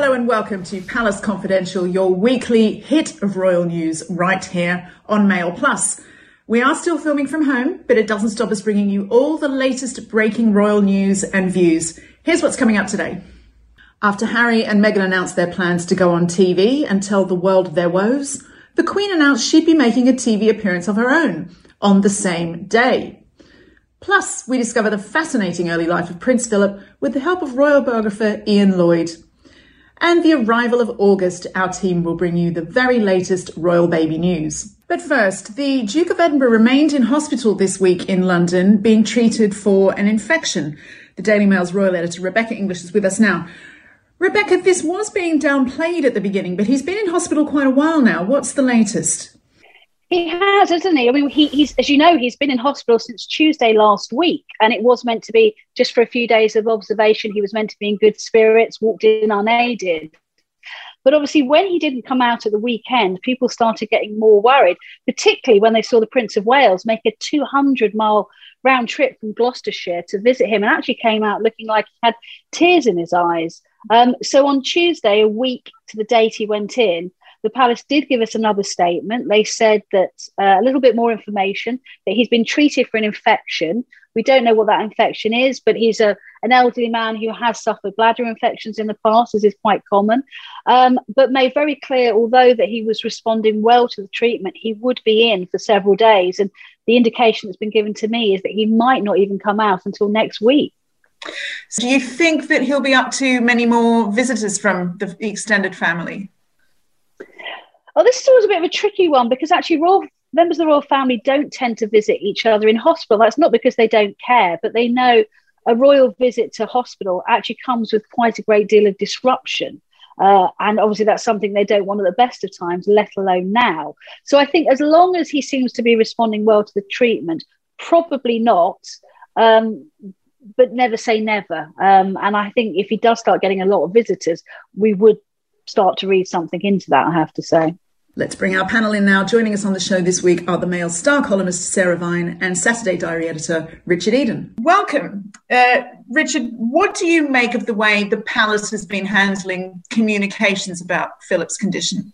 Hello and welcome to Palace Confidential, your weekly hit of royal news right here on Mail Plus. We are still filming from home, but it doesn't stop us bringing you all the latest breaking royal news and views. Here's what's coming up today. After Harry and Meghan announced their plans to go on TV and tell the world their woes, the Queen announced she'd be making a TV appearance of her own on the same day. Plus, we discover the fascinating early life of Prince Philip with the help of royal biographer Ian Lloyd and the arrival of August, our team will bring you the very latest royal baby news. But first, the Duke of Edinburgh remained in hospital this week in London, being treated for an infection. The Daily Mail's royal editor Rebecca English is with us now. Rebecca, this was being downplayed at the beginning, but he's been in hospital quite a while now. What's the latest? He has, hasn't he? I mean, he, he's as you know, he's been in hospital since Tuesday last week, and it was meant to be just for a few days of observation. He was meant to be in good spirits, walked in unaided. But obviously, when he didn't come out at the weekend, people started getting more worried, particularly when they saw the Prince of Wales make a 200 mile round trip from Gloucestershire to visit him and actually came out looking like he had tears in his eyes. Um, so on Tuesday, a week to the date he went in, the palace did give us another statement. They said that uh, a little bit more information that he's been treated for an infection. We don't know what that infection is, but he's a an elderly man who has suffered bladder infections in the past, as is quite common. Um, but made very clear, although that he was responding well to the treatment, he would be in for several days. And the indication that's been given to me is that he might not even come out until next week. So Do you think that he'll be up to many more visitors from the extended family? Oh, this is always a bit of a tricky one because actually, royal members of the royal family don't tend to visit each other in hospital. That's not because they don't care, but they know a royal visit to hospital actually comes with quite a great deal of disruption. Uh, and obviously, that's something they don't want at the best of times, let alone now. So I think as long as he seems to be responding well to the treatment, probably not. Um, but never say never. Um, and I think if he does start getting a lot of visitors, we would start to read something into that, I have to say. Let's bring our panel in now. Joining us on the show this week are the Mail star columnist Sarah Vine and Saturday Diary editor Richard Eden. Welcome. Uh, Richard, what do you make of the way the palace has been handling communications about Philip's condition?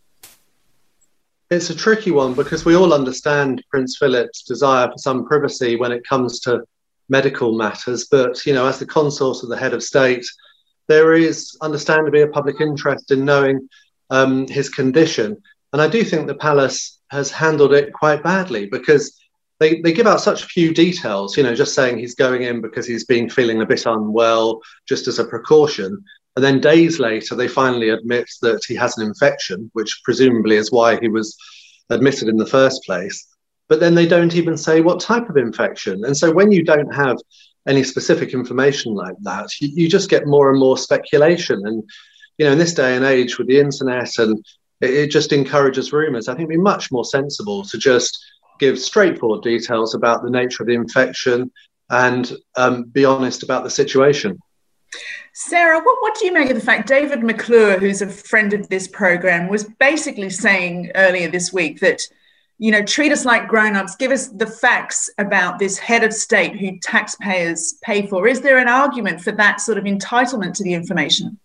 It's a tricky one because we all understand Prince Philip's desire for some privacy when it comes to medical matters. But, you know, as the consort of the head of state, there is understandably a public interest in knowing um, his condition. And I do think the palace has handled it quite badly because they, they give out such few details, you know, just saying he's going in because he's been feeling a bit unwell, just as a precaution. And then days later, they finally admit that he has an infection, which presumably is why he was admitted in the first place. But then they don't even say what type of infection. And so when you don't have any specific information like that, you, you just get more and more speculation. And, you know, in this day and age with the internet and it, it just encourages rumors. I think it'd be much more sensible to just give straightforward details about the nature of the infection and um, be honest about the situation. Sarah, what, what do you make of the fact David McClure, who's a friend of this program, was basically saying earlier this week that, you know, treat us like grown-ups, give us the facts about this head of state who taxpayers pay for. Is there an argument for that sort of entitlement to the information?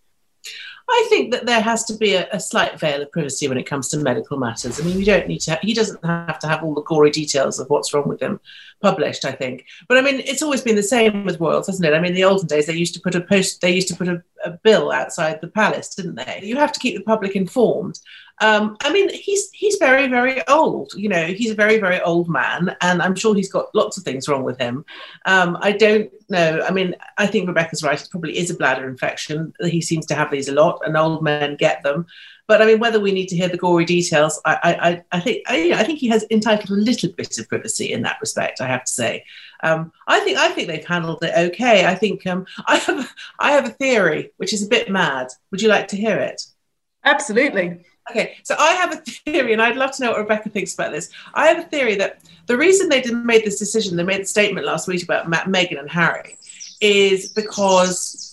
I think that there has to be a, a, slight veil of privacy when it comes to medical matters. I mean, you don't need to, he doesn't have to have all the gory details of what's wrong with him published, I think. But I mean, it's always been the same with royals, hasn't it? I mean, in the olden days, they used to put a post, they used to put a, a bill outside the palace, didn't they? You have to keep the public informed. Um, I mean, he's he's very very old. You know, he's a very very old man, and I'm sure he's got lots of things wrong with him. Um, I don't know. I mean, I think Rebecca's right. It probably is a bladder infection. He seems to have these a lot, and old men get them. But I mean, whether we need to hear the gory details, I I, I think I, I think he has entitled a little bit of privacy in that respect. I have to say. Um, I think I think they've handled it okay. I think um, I have I have a theory which is a bit mad. Would you like to hear it? Absolutely. Okay, so I have a theory, and I'd love to know what Rebecca thinks about this. I have a theory that the reason they didn't make this decision, they made the statement last week about Matt, Meghan and Harry, is because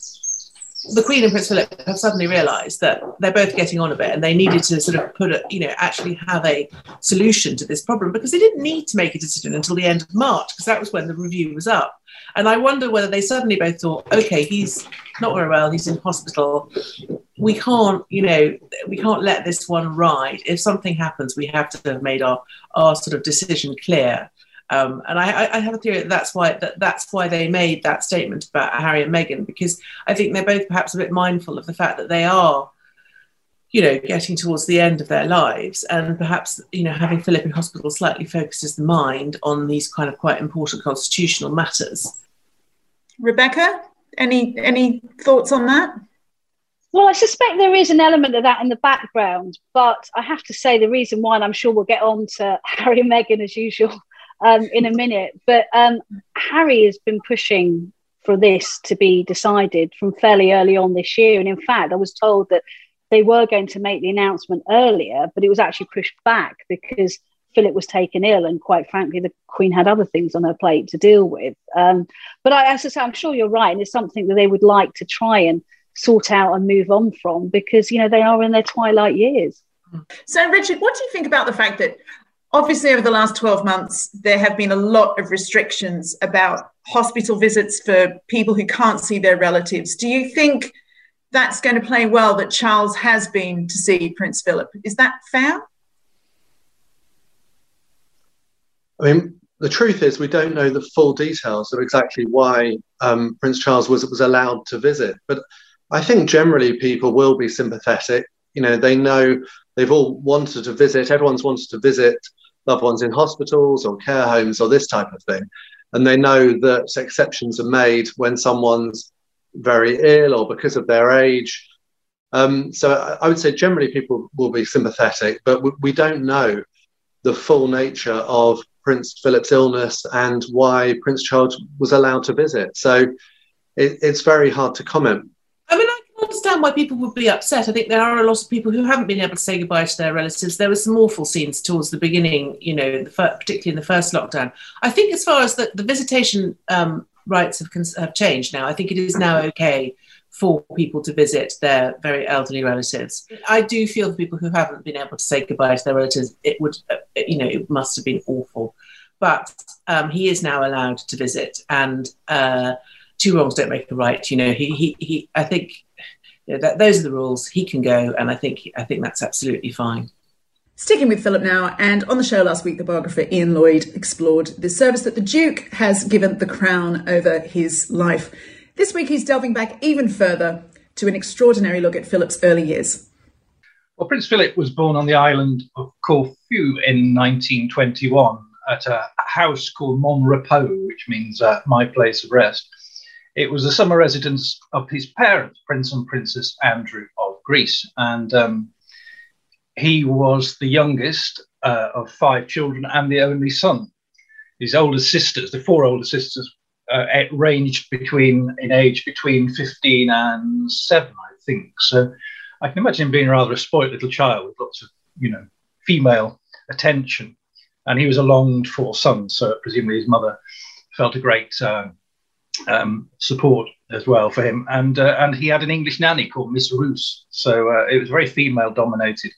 the Queen and Prince Philip have suddenly realised that they're both getting on a bit, and they needed to sort of put a, you know, actually have a solution to this problem because they didn't need to make a decision until the end of March because that was when the review was up. And I wonder whether they suddenly both thought, okay, he's not very well, he's in hospital. We can't, you know, we can't let this one ride. If something happens, we have to have made our, our sort of decision clear. Um, and I, I, have a theory that that's why that, that's why they made that statement about Harry and Meghan because I think they're both perhaps a bit mindful of the fact that they are, you know, getting towards the end of their lives, and perhaps you know having Philip in hospital slightly focuses the mind on these kind of quite important constitutional matters. Rebecca, any any thoughts on that? Well, I suspect there is an element of that in the background, but I have to say the reason why, and I'm sure we'll get on to Harry and Meghan as usual, um, in a minute. But um, Harry has been pushing for this to be decided from fairly early on this year. And in fact, I was told that they were going to make the announcement earlier, but it was actually pushed back because Philip was taken ill, and quite frankly, the Queen had other things on her plate to deal with. Um, but I, as I say, I'm sure you're right, and it's something that they would like to try and sort out and move on from because you know they are in their twilight years. So, Richard, what do you think about the fact that Obviously, over the last 12 months, there have been a lot of restrictions about hospital visits for people who can't see their relatives. Do you think that's going to play well that Charles has been to see Prince Philip? Is that fair? I mean, the truth is, we don't know the full details of exactly why um, Prince Charles was, was allowed to visit. But I think generally people will be sympathetic. You know, they know they've all wanted to visit, everyone's wanted to visit loved ones in hospitals or care homes or this type of thing. And they know that exceptions are made when someone's very ill or because of their age. Um, so I would say generally people will be sympathetic, but we don't know the full nature of Prince Philip's illness and why Prince Charles was allowed to visit. So it, it's very hard to comment understand why people would be upset. I think there are a lot of people who haven't been able to say goodbye to their relatives. There were some awful scenes towards the beginning, you know, particularly in the first lockdown. I think as far as the, the visitation um, rights have, have changed now, I think it is now okay for people to visit their very elderly relatives. I do feel for people who haven't been able to say goodbye to their relatives, it would, uh, you know, it must have been awful. But um, he is now allowed to visit, and uh, two wrongs don't make a right. You know, he, he, he I think you know, that, those are the rules. He can go, and I think I think that's absolutely fine. Sticking with Philip now, and on the show last week, the biographer Ian Lloyd explored the service that the Duke has given the Crown over his life. This week, he's delving back even further to an extraordinary look at Philip's early years. Well, Prince Philip was born on the island of Corfu in 1921 at a house called Mon Repos, which means uh, my place of rest. It was the summer residence of his parents, Prince and Princess Andrew of Greece. And um, he was the youngest uh, of five children and the only son. His older sisters, the four older sisters, uh, ranged between in age between 15 and 7, I think. So I can imagine him being rather a spoilt little child with lots of, you know, female attention. And he was a longed for son, so presumably his mother felt a great uh, um, support as well for him. And uh, and he had an English nanny called Miss Roose, so uh, it was a very female dominated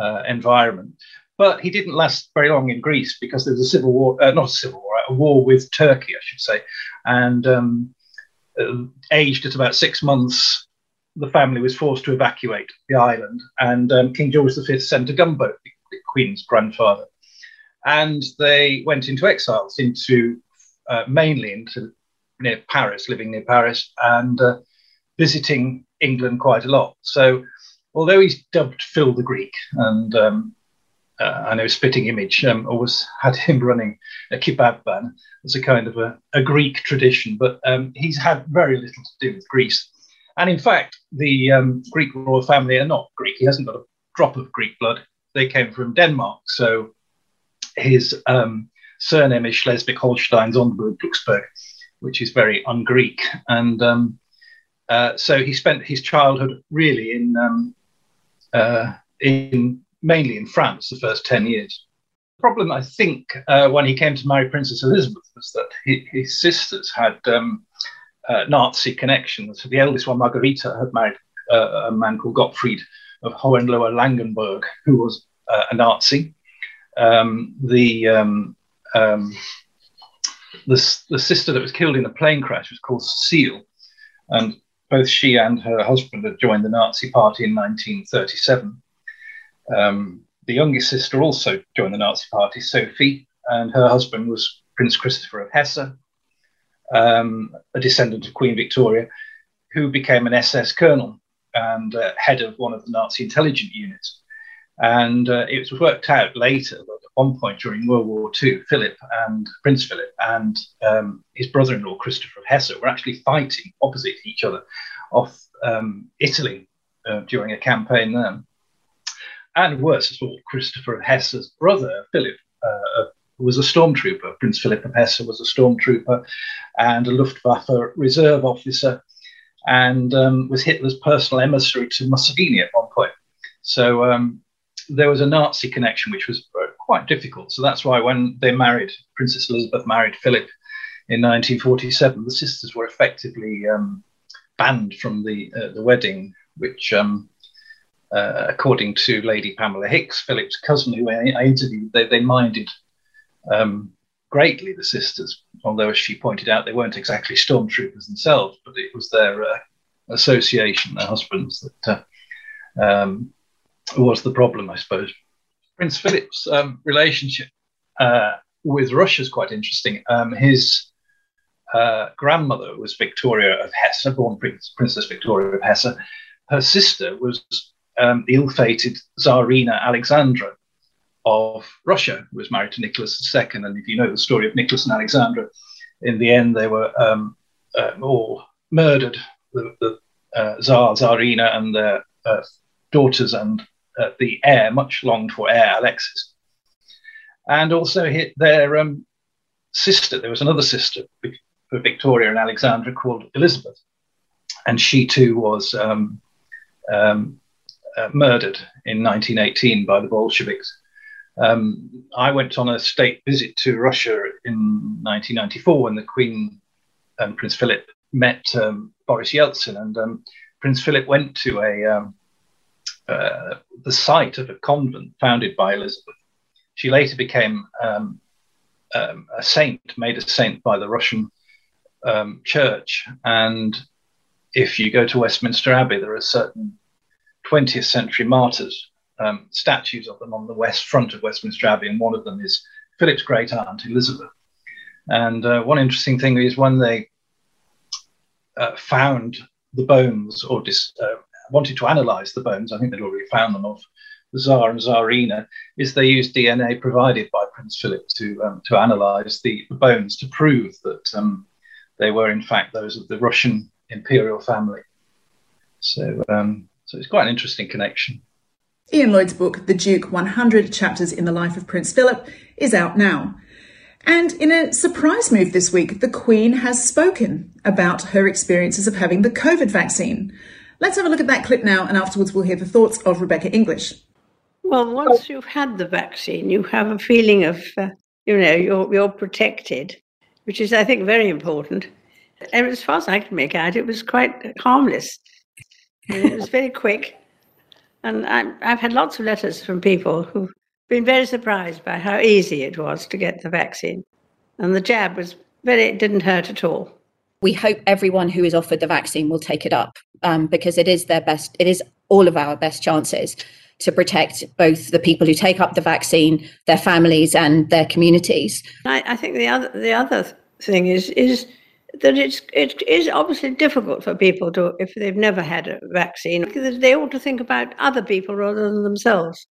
uh, environment. But he didn't last very long in Greece because there was a civil war, uh, not a civil war, a war with Turkey, I should say. And um, uh, aged at about six months, the family was forced to evacuate the island, and um, King George V sent a gunboat, the Queen's grandfather, and they went into exiles, into uh, mainly into near Paris, living near Paris, and uh, visiting England quite a lot. So, although he's dubbed Phil the Greek, and um, uh, I know Spitting Image um, always had him running a kebab van as a kind of a, a Greek tradition, but um, he's had very little to do with Greece. And in fact, the um, Greek royal family are not Greek. He hasn't got a drop of Greek blood. They came from Denmark. So his um, surname is Schleswig-Holstein-Sonderburg-Glücksburg, which is very un-Greek. And um, uh, so he spent his childhood really in um, uh, in mainly in France the first ten years. The problem, I think, uh, when he came to marry Princess Elizabeth was that he, his sisters had um, uh, Nazi connections. The eldest one, Margarita, had married uh, a man called Gottfried of Hohenlohe-Langenburg, who was uh, a Nazi. Um, the, um, um, the, the sister that was killed in a plane crash was called Cecile, and both she and her husband had joined the Nazi Party in 1937. Um, the youngest sister also joined the Nazi Party, Sophie, and her husband was Prince Christopher of Hesse, um, a descendant of Queen Victoria, who became an SS colonel and uh, head of one of the Nazi intelligence units. And uh, it was worked out later that at one point during World War II, Philip and Prince Philip and um, his brother in law, Christopher of Hesse, were actually fighting opposite each other off um, Italy uh, during a campaign there. And worse of all, Christopher of Hesse's brother, Philip, uh, was a stormtrooper. Prince Philip of Hesse was a stormtrooper and a Luftwaffe reserve officer and um, was Hitler's personal emissary to Mussolini at one point. So um, there was a Nazi connection, which was quite difficult. So that's why when they married, Princess Elizabeth married Philip in 1947, the sisters were effectively um, banned from the uh, the wedding, which, um, uh, according to Lady Pamela Hicks, Philip's cousin, who I, interviewed, they, they minded um, greatly, the sisters, although, as she pointed out, they weren't exactly stormtroopers themselves, but it was their uh, association, their husbands, that uh, um, was the problem, I suppose. Prince Philip's um, relationship uh, with Russia is quite interesting. Um, his uh, grandmother was Victoria of Hesse, born Prince, Princess Victoria of Hesse. Her sister was um, ill-fated Tsarina Alexandra, of Russia, who was married to Nicholas II. And if you know the story of Nicholas and Alexandra, in the end they were um, uh, all murdered. The, the uh, Tsar, Tsarina, and their uh, daughters, and uh, the heir, much longed for heir, Alexis. And also hit their um, sister. There was another sister, Victoria and Alexandra, called Elizabeth, and she too was um, um, uh, murdered in 1918 by the Bolsheviks. Um, I went on a state visit to Russia in 1994 when the Queen and Prince Philip met um, Boris Yeltsin, and um, Prince Philip went to a uh, the site of a convent founded by Elizabeth. She later became um, um, a saint, made a saint by the Russian church, and if you go to Westminster Abbey, there are certain 20th century martyrs um, statues of them on the west front of Westminster Abbey, and one of them is Philip's great aunt Elizabeth. And uh, one interesting thing is when they uh, found the bones or dis, uh, wanted to analyze the bones, I think they'd already found them of the Tsar and Tsarina, is they used DNA provided by Prince Philip to um, to analyze the, bones to prove that um, they were in fact those of the Russian imperial family. So um, so it's quite an interesting connection. Ian Lloyd's book, The Duke 100 Chapters in the Life of Prince Philip, is out now. And in a surprise move this week, the Queen has spoken about her experiences of having the COVID vaccine. Let's have a look at that clip now, and afterwards we'll hear the thoughts of Rebecca English. Well, once you've had the vaccine, you have a feeling of, uh, you know, you're, you're protected, which is, I think, very important. And as far as I can make out, it was quite harmless. it was very quick and I, I've had lots of letters from people who've been very surprised by how easy it was to get the vaccine. And the jab was very, it didn't hurt at all. We hope everyone who is offered the vaccine will take it up um, because it is their best, it is all of our best chances to protect both the people who take up the vaccine, their families, and their communities. I, I think the other the other thing is is that it's it is obviously difficult for people to if they've never had a vaccine they ought to think about other people rather than themselves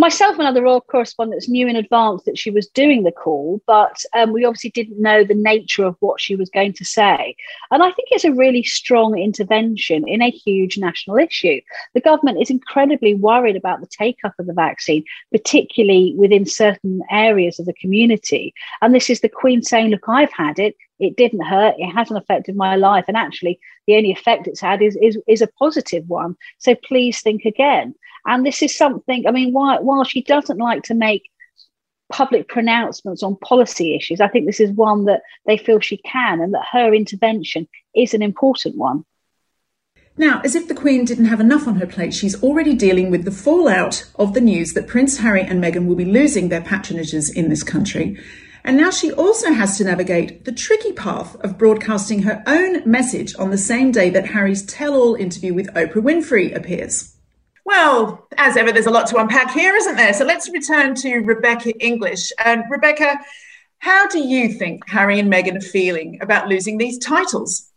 myself and other royal correspondents knew in advance that she was doing the call, but um, we obviously didn't know the nature of what she was going to say. And I think it's a really strong intervention in a huge national issue. The government is incredibly worried about the take up of the vaccine, particularly within certain areas of the community. And this is the Queen saying, Look, I've had it. It didn't hurt. It hasn't affected my life. And actually, the only effect it's had is, is, is a positive one. So please think again. And this is something, I mean, while, while she doesn't like to make public pronouncements on policy issues, I think this is one that they feel she can and that her intervention is an important one. Now, as if the Queen didn't have enough on her plate, she's already dealing with the fallout of the news that Prince Harry and Meghan will be losing their patronages in this country. And now she also has to navigate the tricky path of broadcasting her own message on the same day that Harry's tell all interview with Oprah Winfrey appears. Well, as ever, there's a lot to unpack here, isn't there? So let's return to Rebecca English. And Rebecca, how do you think Harry and Meghan are feeling about losing these titles?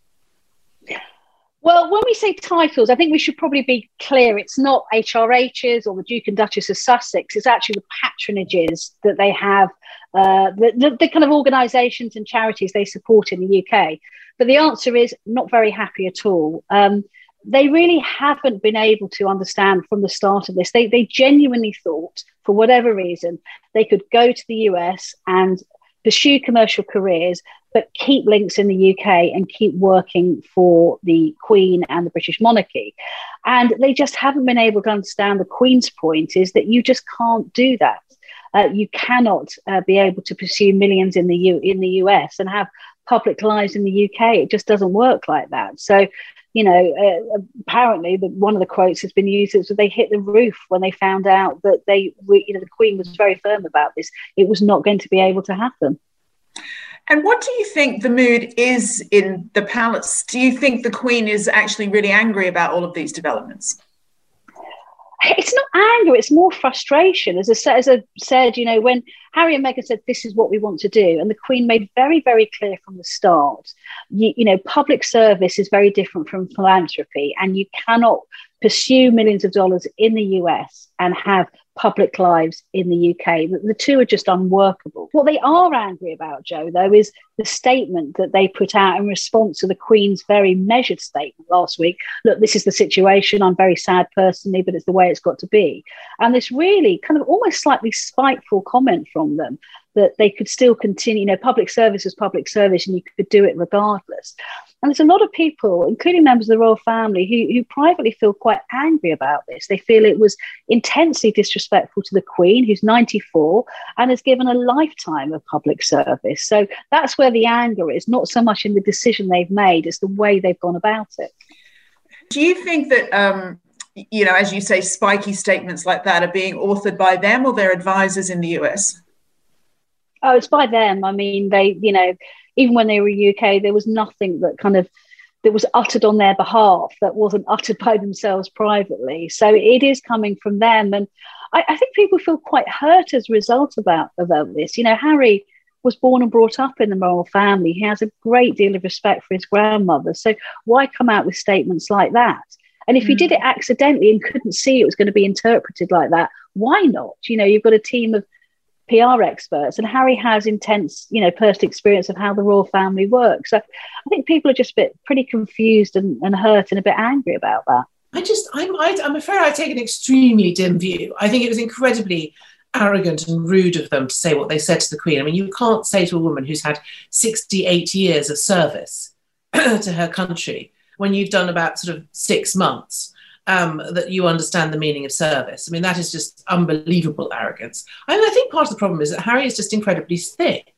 Well, when we say titles, I think we should probably be clear. It's not HRHs or the Duke and Duchess of Sussex. It's actually the patronages that they have, uh, the, the, the kind of organisations and charities they support in the UK. But the answer is not very happy at all. Um, they really haven't been able to understand from the start of this. They, they genuinely thought, for whatever reason, they could go to the US and pursue commercial careers, but keep links in the UK and keep working for the Queen and the British monarchy. And they just haven't been able to understand the Queen's point is that you just can't do that. Uh, you cannot uh, be able to pursue millions in the U- in the US and have public lives in the UK. It just doesn't work like that. So you know, uh, apparently the, one of the quotes has been used is that they hit the roof when they found out that they, you know, the Queen was very firm about this. It was not going to be able to happen. And what do you think the mood is in the palace? Do you think the Queen is actually really angry about all of these developments? It's not anger, it's more frustration. As I, as I said, you know, when Harry and Meghan said, this is what we want to do, and the Queen made very, very clear from the start, you, you know, public service is very different from philanthropy, and you cannot pursue millions of dollars in the US and have public lives in the UK. The, two are just unworkable. What they are angry about, Jo, though, is the statement that they put out in response to the Queen's very measured statement last week. Look, this is the situation. I'm very sad personally, but it's the way it's got to be. And this really kind of almost slightly spiteful comment from them that they could still continue, you know, public service is public service and you could do it regardless. And there's a lot of people, including members of the royal family, who, who privately feel quite angry about this. They feel it was intensely disrespectful to the Queen, who's 94 and has given a lifetime of public service. So that's where the anger is, not so much in the decision they've made, it's the way they've gone about it. Do you think that, um, you know, as you say, spiky statements like that are being authored by them or their advisors in the US? Oh, it's by them. I mean, they, you know, even when they were UK, there was nothing that kind of that was uttered on their behalf that wasn't uttered by themselves privately. So it is coming from them, and I, I think people feel quite hurt as a result about about this. You know, Harry was born and brought up in the royal family. He has a great deal of respect for his grandmother. So why come out with statements like that? And if mm. he did it accidentally and couldn't see it was going to be interpreted like that, why not? You know, you've got a team of PR experts, and Harry has intense, you know, personal experience of how the royal family works. So I think people are just a bit pretty confused and, and hurt and a bit angry about that. I just, I'm, I, I'm afraid I take an extremely dim view. I think it was incredibly arrogant and rude of them to say what they said to the Queen. I mean, you can't say to a woman who's had 68 years of service to her country when you've done about sort of six months um, that you understand the meaning of service. I mean, that is just unbelievable arrogance. I, mean, I think part of the problem is that Harry is just incredibly thick.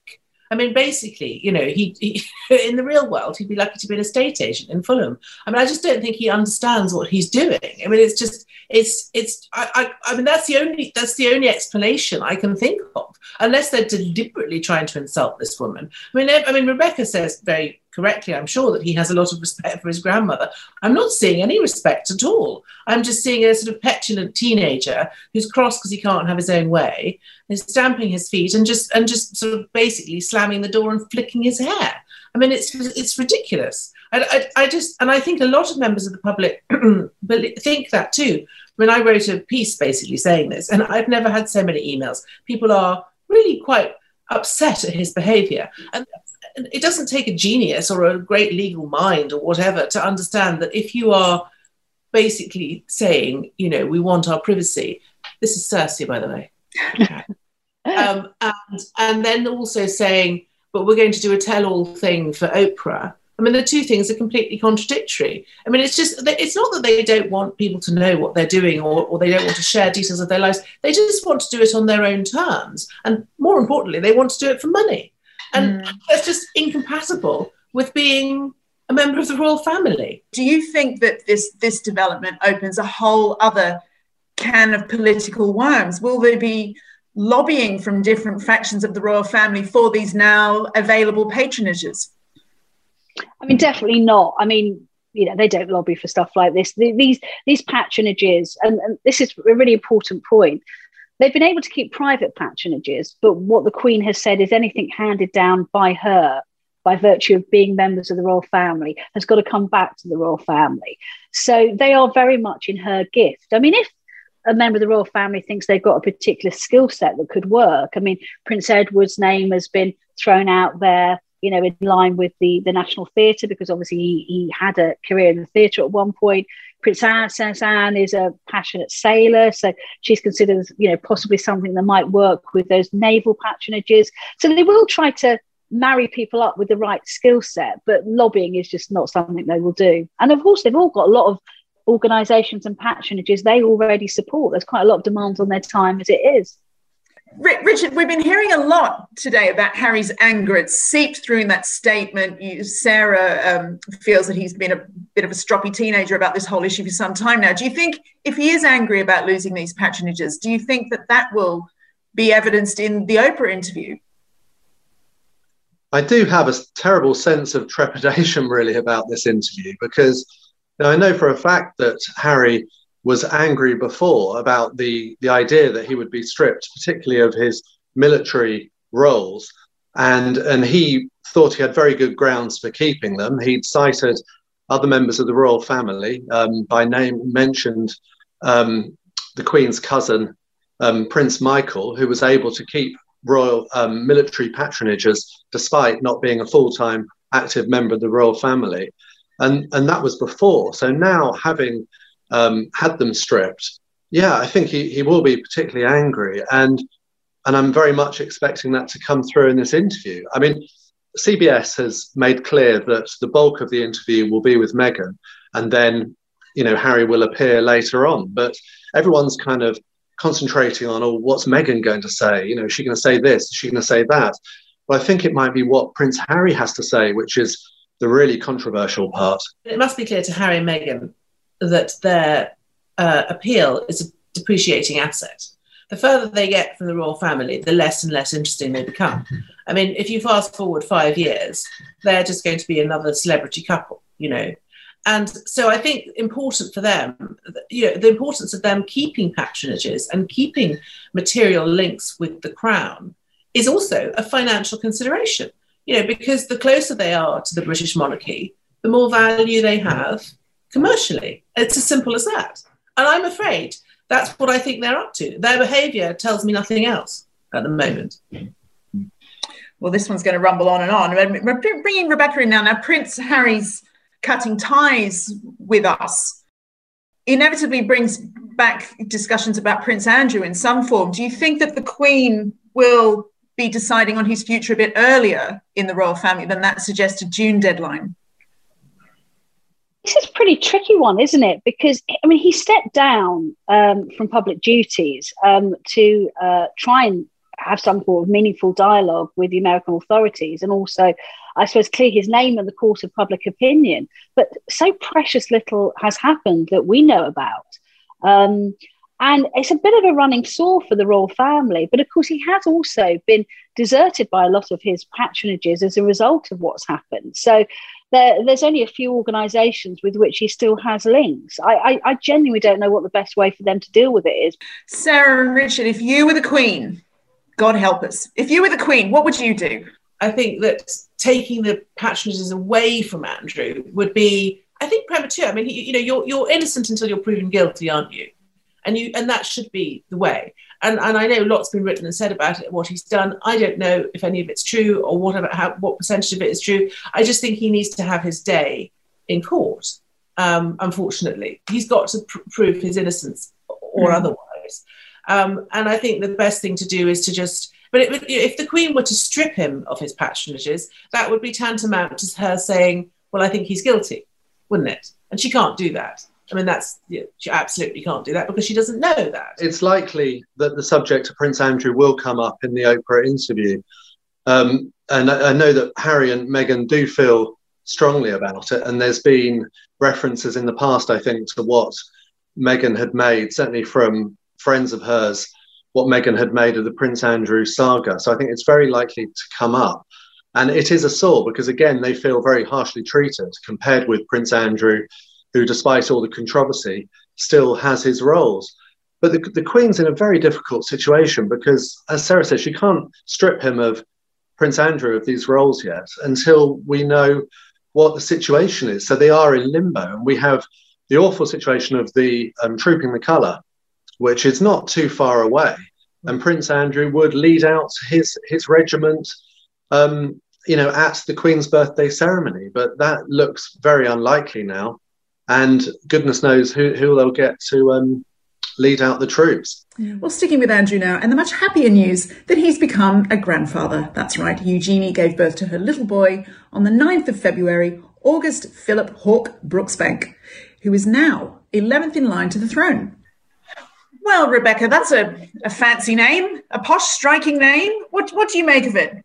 I mean, basically, you know, he, he, in the real world, he'd be lucky to be an estate agent in Fulham. I mean, I just don't think he understands what he's doing. I mean, it's just, it's, it's. I, I, I mean, that's the only, that's the only explanation I can think of, unless they're deliberately trying to insult this woman. I mean, I mean, Rebecca says very correctly, I'm sure that he has a lot of respect for his grandmother. I'm not seeing any respect at all. I'm just seeing a sort of petulant teenager who's cross because he can't have his own way, and stamping his feet and just and just sort of basically slamming the door and flicking his hair. I mean, it's it's ridiculous. I, I, I just and I think a lot of members of the public think that too. I mean, I wrote a piece basically saying this, and I've never had so many emails. People are really quite upset at his behaviour, and it doesn't take a genius or a great legal mind or whatever to understand that if you are basically saying, you know, we want our privacy. This is Cersei, by the way. um, and and then also saying, but we're going to do a tell-all thing for Oprah. I mean, the two things are completely contradictory. I mean, it's just, it's not that they don't want people to know what they're doing or, or they don't want to share details of their lives. They just want to do it on their own terms. And more importantly, they want to do it for money. And mm. that's just incompatible with being a member of the royal family. Do you think that this this development opens a whole other can of political worms? Will there be lobbying from different factions of the royal family for these now available patronages? I mean, definitely not. I mean, you know, they don't lobby for stuff like this. These these patronages, and, and this is a really important point. They've been able to keep private patronages, but what the Queen has said is anything handed down by her by virtue of being members of the royal family has got to come back to the royal family. So they are very much in her gift. I mean, if a member of the royal family thinks they've got a particular skill set that could work, I mean, Prince Edward's name has been thrown out there you know, in line with the, the National Theatre, because obviously he, he had a career in the theatre at one point. Princess Anne is a passionate sailor, so she's considered, you know, possibly something that might work with those naval patronages. So they will try to marry people up with the right skill set, but lobbying is just not something they will do. And of course, they've all got a lot of organisations and patronages they already support. There's quite a lot of demands on their time as it is. Richard, we've been hearing a lot today about Harry's anger. It's seeped through in that statement. You, Sarah um, feels that he's been a bit of a stroppy teenager about this whole issue for some time now. Do you think, if he is angry about losing these patronages, do you think that that will be evidenced in the Oprah interview? I do have a terrible sense of trepidation, really, about this interview because I know for a fact that Harry was angry before about the, the idea that he would be stripped, particularly of his military roles. And, and he thought he had very good grounds for keeping them. He'd cited other members of the royal family um, by name, mentioned um, the Queen's cousin, um, Prince Michael, who was able to keep royal um, military patronages despite not being a full time active member of the royal family. And, and that was before. So now, having um, had them stripped, yeah, I think he, he will be particularly angry. And, and I'm very much expecting that to come through in this interview. I mean, CBS has made clear that the bulk of the interview will be with Meghan, and then, you know, Harry will appear later on. But everyone's kind of concentrating on, oh, what's Meghan going to say? You know, is she going to say this? Is she going to say that? Well, I think it might be what Prince Harry has to say, which is the really controversial part. It must be clear to Harry and Meghan that their uh, appeal is a depreciating asset. The further they get from the royal family, the less and less interesting they become. I mean, if you fast forward five years, they're just going to be another celebrity couple, you know. And so I think important for them, you know, the importance of them keeping patronages and keeping material links with the crown is also a financial consideration, you know, because the closer they are to the British monarchy, the more value they have commercially. It's as simple as that. And I'm afraid that's what I think they're up to. Their behavior tells me nothing else at the moment. Well, this one's going to rumble on and on. We're bringing Rebecca in now. Now, Prince Harry's cutting ties with us inevitably brings back discussions about Prince Andrew in some form. Do you think that the Queen will be deciding on his future a bit earlier in the royal family than that suggested June deadline? This is a pretty tricky one, isn't it? Because I mean, he stepped down um, from public duties um, to uh, try and have some sort of meaningful dialogue with the American authorities and also, I suppose, clear his name in the court of public opinion. But so precious little has happened that we know about. Um, and it's a bit of a running sore for the royal family. But of course, he has also been deserted by a lot of his patronages as a result of what's happened. So there, there's only a few organisations with which he still has links. I, I, I genuinely don't know what the best way for them to deal with it is. Sarah and Richard, if you were the Queen, God help us. If you were the Queen, what would you do? I think that taking the patronages away from Andrew would be, I think, premature. I mean, you know, you're you're innocent until you're proven guilty, aren't you? And you and that should be the way. And and I know lots been written and said about it, what he's done. I don't know if any of it's true or what about how what percentage of it is true. I just think he needs to have his day in court. Um, unfortunately, he's got to pr- prove his innocence or mm. otherwise. Um, and I think the best thing to do is to just but it, if the Queen were to strip him of his patronages, that would be tantamount to her saying, Well, I think he's guilty, wouldn't it? And she can't do that. I mean, that's she absolutely can't do that because she doesn't know that. It's likely that the subject of Prince Andrew will come up in the Oprah interview. Um, and I, I know that Harry and Meghan do feel strongly about it. And there's been references in the past, I think, to what Meghan had made, certainly from friends of hers, what Meghan had made of the Prince Andrew saga. So I think it's very likely to come up. And it is a sore because, again, they feel very harshly treated compared with Prince Andrew, who, despite all the controversy, still has his roles. But the, the Queen's in a very difficult situation because, as Sarah says, she can't strip him of Prince Andrew of these roles yet until we know what the situation is. So they are in limbo. And we have the awful situation of the um, Trooping the Colour, which is not too far away. And Prince Andrew would lead out his his regiment, um, you know, at the Queen's birthday ceremony. But that looks very unlikely now, and goodness knows who who they'll get to um, lead out the troops. Well, sticking with Andrew now, and the much happier news that he's become a grandfather. That's right, Eugenie gave birth to her little boy on the 9th of February, August Philip Hawke Brooksbank, who is now 11th in line to the throne. Well, Rebecca, that's a, a fancy name, a posh, striking name. What, what do you make of it?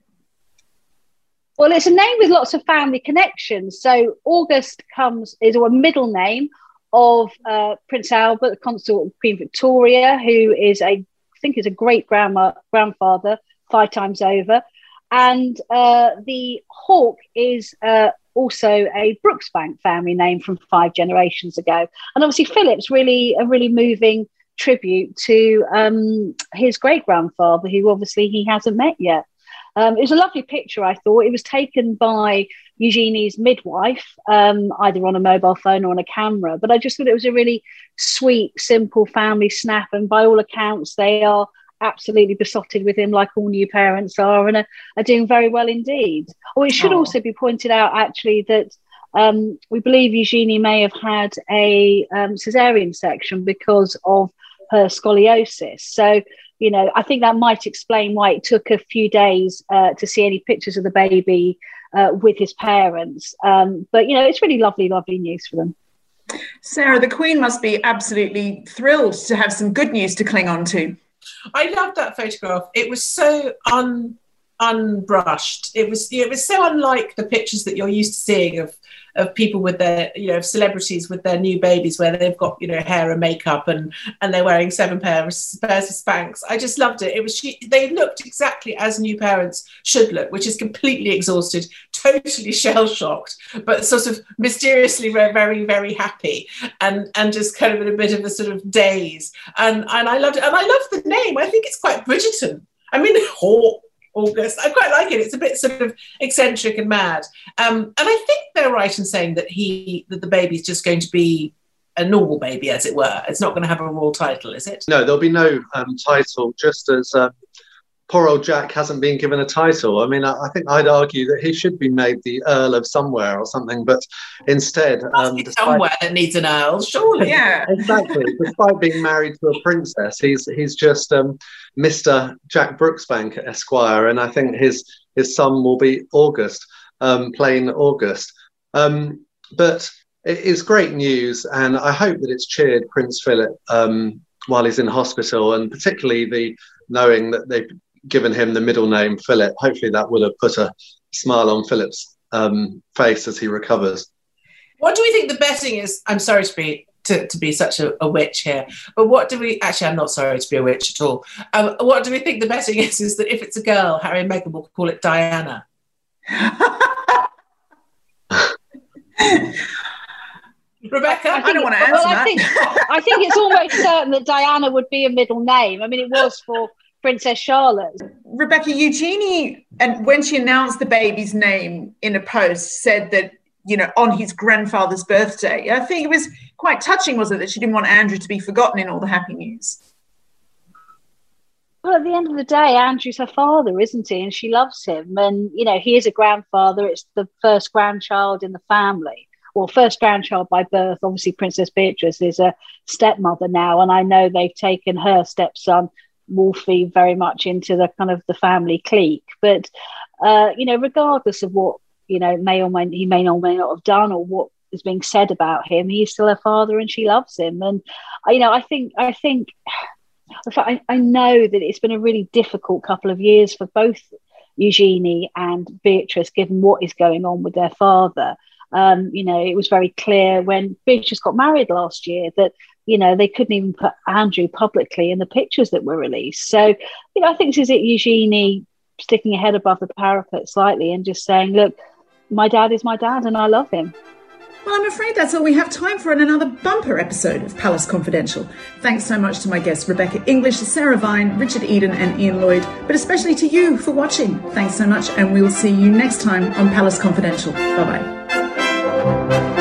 Well, it's a name with lots of family connections. So August comes is a middle name of uh, Prince Albert, the consort of Queen Victoria, who is a I think is a great grandma grandfather five times over, and uh, the Hawke is uh, also a Brooksbank family name from five generations ago, and obviously Philip's really a really moving tribute to um, his great grandfather, who obviously he hasn't met yet. Um, it was a lovely picture, I thought. It was taken by Eugenie's midwife, um, either on a mobile phone or on a camera. But I just thought it was a really sweet, simple family snap. And by all accounts, they are absolutely besotted with him, like all new parents are, and are, are doing very well indeed. Oh, it should also be pointed out, actually, that um, we believe Eugenie may have had a um, cesarean section because of her scoliosis. So, you know, I think that might explain why it took a few days uh, to see any pictures of the baby uh, with his parents. Um, but, you know, it's really lovely, lovely news for them. Sarah, the Queen must be absolutely thrilled to have some good news to cling on to. I loved that photograph. It was so un unbrushed. It was it was so unlike the pictures that you're used to seeing of of people with their you know celebrities with their new babies where they've got you know hair and makeup and and they're wearing seven pairs pairs of Spanx. I just loved it. It was she, they looked exactly as new parents should look, which is completely exhausted, totally shell shocked, but sort of mysteriously very very happy and and just kind of in a bit of a sort of daze. And and I loved it. And I love the name. I think it's quite Bridgerton. I mean, Hawke August. I quite like it. It's a bit sort of eccentric and mad. Um, and I think they're right in saying that he that the baby's just going to be a normal baby, as it were. It's not going to have a royal title, is it? No, there'll be no um, title. Just as um, poor old Jack hasn't been given a title. I mean, I, I, think I'd argue that he should be made the Earl of somewhere or something, but instead, um, despite, somewhere that needs an Earl, surely. Yeah, exactly. despite being married to a princess, he's he's just um, Mr. Jack Brooksbank Esquire, and I think his his son will be August, um, plain August. Um, but it is great news, and I hope that it's cheered Prince Philip um, while he's in hospital, and particularly the knowing that they've given him the middle name Philip. Hopefully, that will have put a smile on Philip's um, face as he recovers. What do we think the betting is? I'm sorry to be to, to be such a, a, witch here, but what do we actually? I'm not sorry to be a witch at all. Um, what do we think the betting is? Is that if it's a girl, Harry and Meghan will call it Diana. Rebecca, I, don't want to answer well, that. I think, I think it's almost certain that Diana would be a middle name. I mean, it was for Princess Charlotte. Rebecca Eugenie and when she announced the baby's name in a post, said that you know on his grandfather's birthday. I think it was quite touching, wasn't it, that she didn't want Andrew to be forgotten in all the happy news. Well, at the end of the day, Andrew's her father, isn't he? And she loves him. And, you know, he is a grandfather. It's the first grandchild in the family. Well, first grandchild by birth. Obviously, Princess Beatrice is a stepmother now. And I know they've taken her stepson, Wolfie, very much into the kind of the family clique. But, uh, you know, regardless of what, you know, may or may, he may or may not have done or what is being said about him, he's still her father and she loves him. And, you know, I think, I think, I, I know that it's been a really difficult couple of years for both Eugenie and Beatrice, given what is going on with their father. Um, you know, it was very clear when Beatrice got married last year that, you know, they couldn't even put Andrew publicly in the pictures that were released. So, you know, I think this is it Eugenie sticking her head above the parapet slightly and just saying, look, my dad is my dad and I love him. Well, I'm afraid that's all we have time for in another bumper episode of Palace Confidential. Thanks so much to my guests Rebecca English, Sarah Vine, Richard Eden, and Ian Lloyd, but especially to you for watching. Thanks so much, and we'll see you next time on Palace Confidential. Bye bye. Thank you.